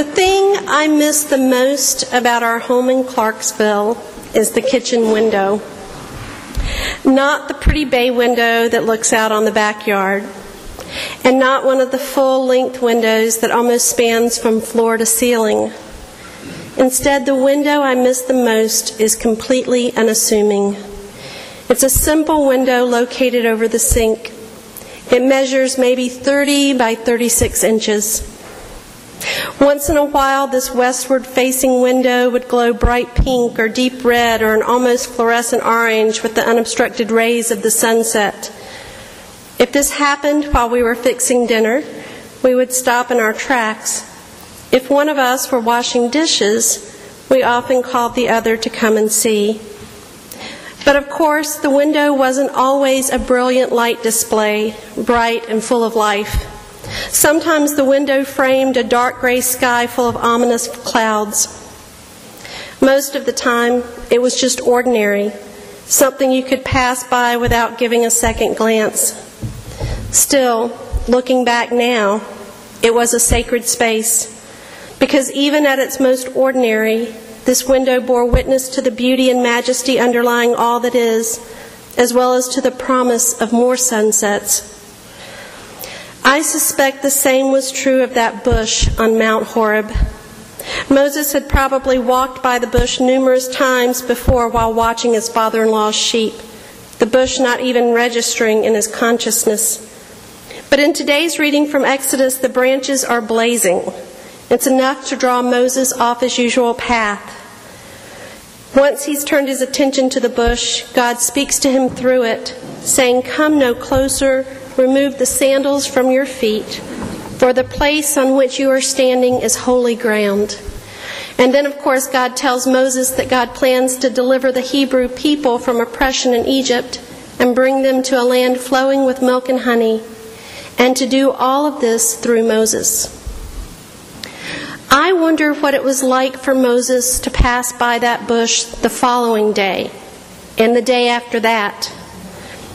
The thing I miss the most about our home in Clarksville is the kitchen window. Not the pretty bay window that looks out on the backyard, and not one of the full length windows that almost spans from floor to ceiling. Instead, the window I miss the most is completely unassuming. It's a simple window located over the sink. It measures maybe 30 by 36 inches. Once in a while, this westward facing window would glow bright pink or deep red or an almost fluorescent orange with the unobstructed rays of the sunset. If this happened while we were fixing dinner, we would stop in our tracks. If one of us were washing dishes, we often called the other to come and see. But of course, the window wasn't always a brilliant light display, bright and full of life. Sometimes the window framed a dark gray sky full of ominous clouds. Most of the time, it was just ordinary, something you could pass by without giving a second glance. Still, looking back now, it was a sacred space, because even at its most ordinary, this window bore witness to the beauty and majesty underlying all that is, as well as to the promise of more sunsets I suspect the same was true of that bush on Mount Horeb. Moses had probably walked by the bush numerous times before while watching his father in law's sheep, the bush not even registering in his consciousness. But in today's reading from Exodus, the branches are blazing. It's enough to draw Moses off his usual path. Once he's turned his attention to the bush, God speaks to him through it, saying, Come no closer, remove the sandals from your feet, for the place on which you are standing is holy ground. And then, of course, God tells Moses that God plans to deliver the Hebrew people from oppression in Egypt and bring them to a land flowing with milk and honey, and to do all of this through Moses. I wonder what it was like for Moses to pass by that bush the following day and the day after that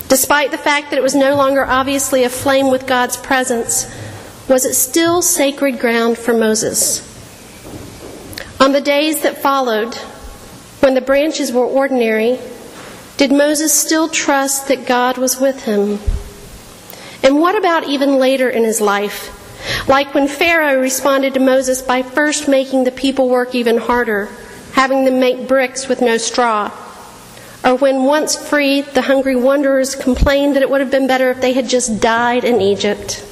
Despite the fact that it was no longer obviously aflame with God's presence, was it still sacred ground for Moses? On the days that followed, when the branches were ordinary, did Moses still trust that God was with him? And what about even later in his life? Like when Pharaoh responded to Moses by first making the people work even harder, having them make bricks with no straw or when once free, the hungry wanderers complained that it would have been better if they had just died in Egypt.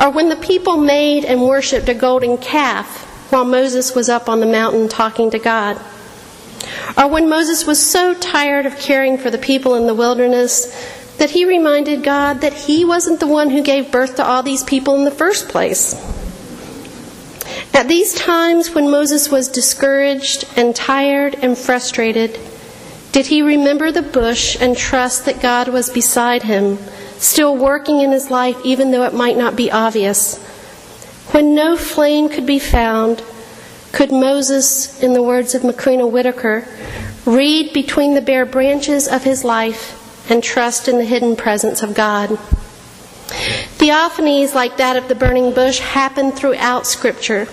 Or when the people made and worshiped a golden calf while Moses was up on the mountain talking to God. Or when Moses was so tired of caring for the people in the wilderness that he reminded God that he wasn't the one who gave birth to all these people in the first place. At these times when Moses was discouraged and tired and frustrated, did he remember the bush and trust that God was beside him, still working in his life even though it might not be obvious? When no flame could be found, could Moses, in the words of Macrina Wiederkehr, read between the bare branches of his life and trust in the hidden presence of God? Theophanies like that of the burning bush happen throughout Scripture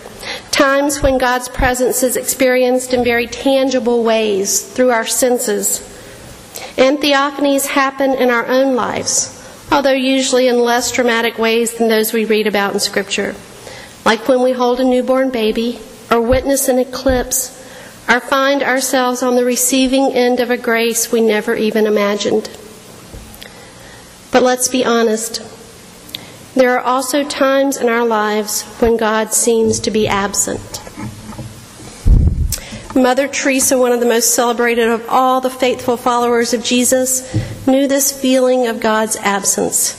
times when God's presence is experienced in very tangible ways through our senses. And theophanies happen in our own lives, although usually in less dramatic ways than those we read about in Scripture. Like when we hold a newborn baby, or witness an eclipse, or find ourselves on the receiving end of a grace we never even imagined. But let's be honest. There are also times in our lives when God seems to be absent. Mother Teresa, one of the most celebrated of all the faithful followers of Jesus, knew this feeling of God's absence.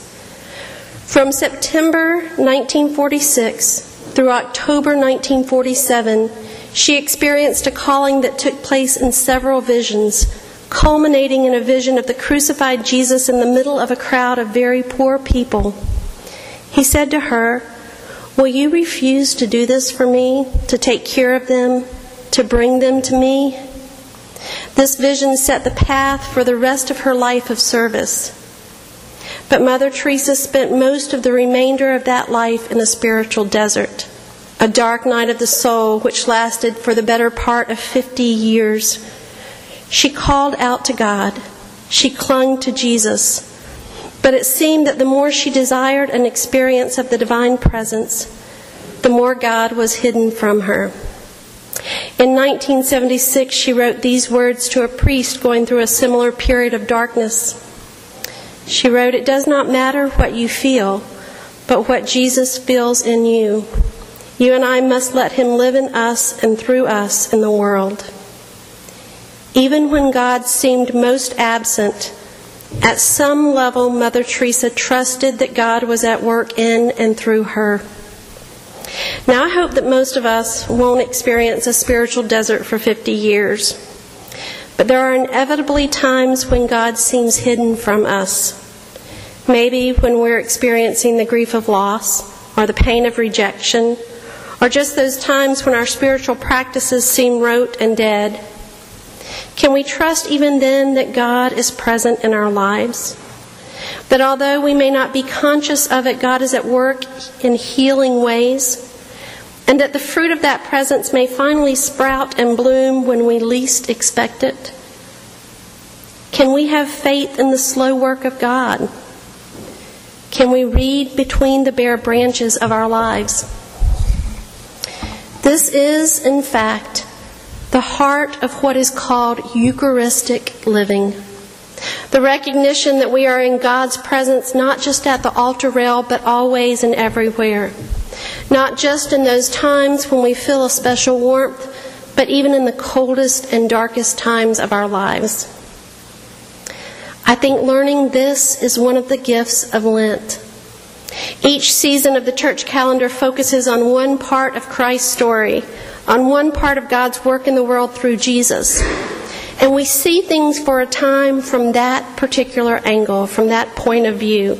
From September 1946 through October 1947, she experienced a calling that took place in several visions, culminating in a vision of the crucified Jesus in the middle of a crowd of very poor people. He said to her, Will you refuse to do this for me, to take care of them, to bring them to me? This vision set the path for the rest of her life of service. But Mother Teresa spent most of the remainder of that life in a spiritual desert, a dark night of the soul which lasted for the better part of 50 years. She called out to God. She clung to Jesus. But it seemed that the more she desired an experience of the divine presence, the more God was hidden from her. In 1976, she wrote these words to a priest going through a similar period of darkness. She wrote, It does not matter what you feel, but what Jesus feels in you. You and I must let him live in us and through us in the world. Even when God seemed most absent, at some level, Mother Teresa trusted that God was at work in and through her. Now, I hope that most of us won't experience a spiritual desert for 50 years. But there are inevitably times when God seems hidden from us. Maybe when we're experiencing the grief of loss, or the pain of rejection, or just those times when our spiritual practices seem rote and dead. Can we trust even then that God is present in our lives? That although we may not be conscious of it, God is at work in healing ways? And that the fruit of that presence may finally sprout and bloom when we least expect it? Can we have faith in the slow work of God? Can we read between the bare branches of our lives? This is, in fact, the heart of what is called Eucharistic living. The recognition that we are in God's presence not just at the altar rail, but always and everywhere. Not just in those times when we feel a special warmth, but even in the coldest and darkest times of our lives. I think learning this is one of the gifts of Lent. Each season of the church calendar focuses on one part of Christ's story, on one part of God's work in the world through Jesus. And we see things for a time from that particular angle, from that point of view.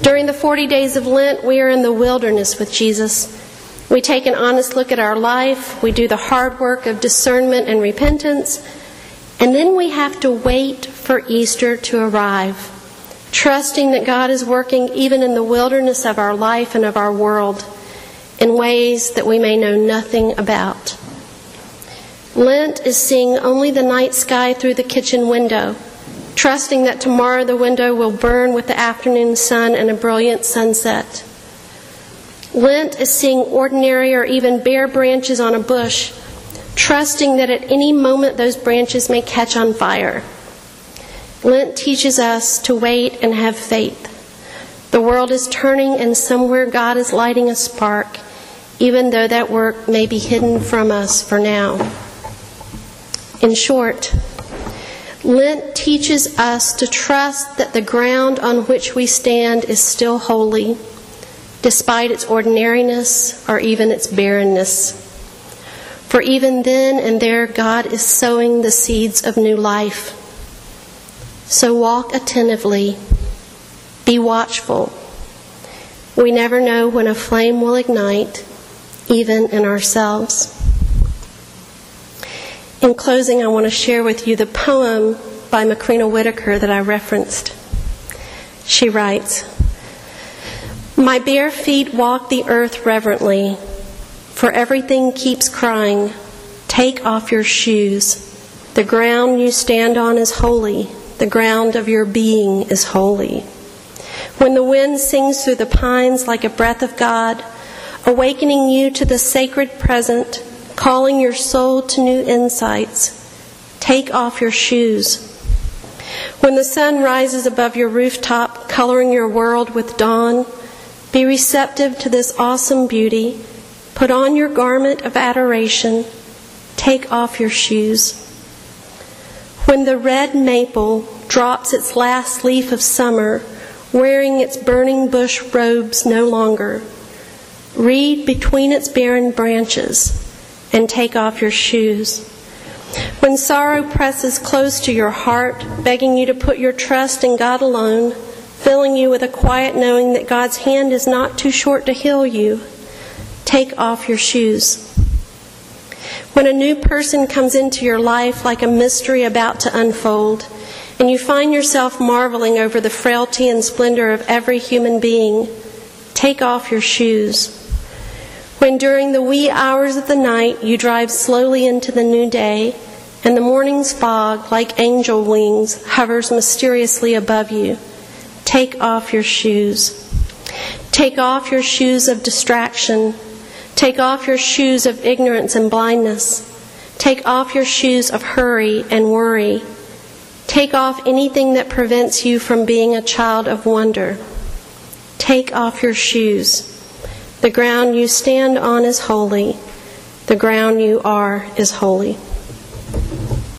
During the 40 days of Lent, we are in the wilderness with Jesus. We take an honest look at our life, we do the hard work of discernment and repentance, and then we have to wait for Easter to arrive, trusting that God is working even in the wilderness of our life and of our world in ways that we may know nothing about. Lent is seeing only the night sky through the kitchen window, trusting that tomorrow the window will burn with the afternoon sun and a brilliant sunset. Lent is seeing ordinary or even bare branches on a bush, trusting that at any moment those branches may catch on fire. Lent teaches us to wait and have faith. The world is turning, and somewhere God is lighting a spark, even though that work may be hidden from us for now. In short, Lent teaches us to trust that the ground on which we stand is still holy, despite its ordinariness or even its barrenness. For even then and there, God is sowing the seeds of new life. So walk attentively, be watchful. We never know when a flame will ignite, even in ourselves. In closing, I want to share with you the poem by Macrina Wiederkehr that I referenced. She writes My bare feet walk the earth reverently for everything keeps crying, Take off your shoes. The ground you stand on is holy. The ground of your being is holy. When the wind sings through the pines like a breath of God, awakening you to the sacred present, calling your soul to new insights, take off your shoes. When the sun rises above your rooftop, coloring your world with dawn, be receptive to this awesome beauty Put on your garment of adoration. Take off your shoes. When the red maple drops its last leaf of summer, wearing its burning bush robes no longer, read between its barren branches and take off your shoes. When sorrow presses close to your heart, begging you to put your trust in God alone, filling you with a quiet knowing that God's hand is not too short to heal you, take off your shoes. When a new person comes into your life like a mystery about to unfold, and you find yourself marveling over the frailty and splendor of every human being, take off your shoes. When during the wee hours of the night you drive slowly into the new day, and the morning's fog, like angel wings, hovers mysteriously above you, take off your shoes. Take off your shoes of distraction. Take off your shoes of ignorance and blindness. Take off your shoes of hurry and worry. Take off anything that prevents you from being a child of wonder. Take off your shoes. The ground you stand on is holy. The ground you are is holy.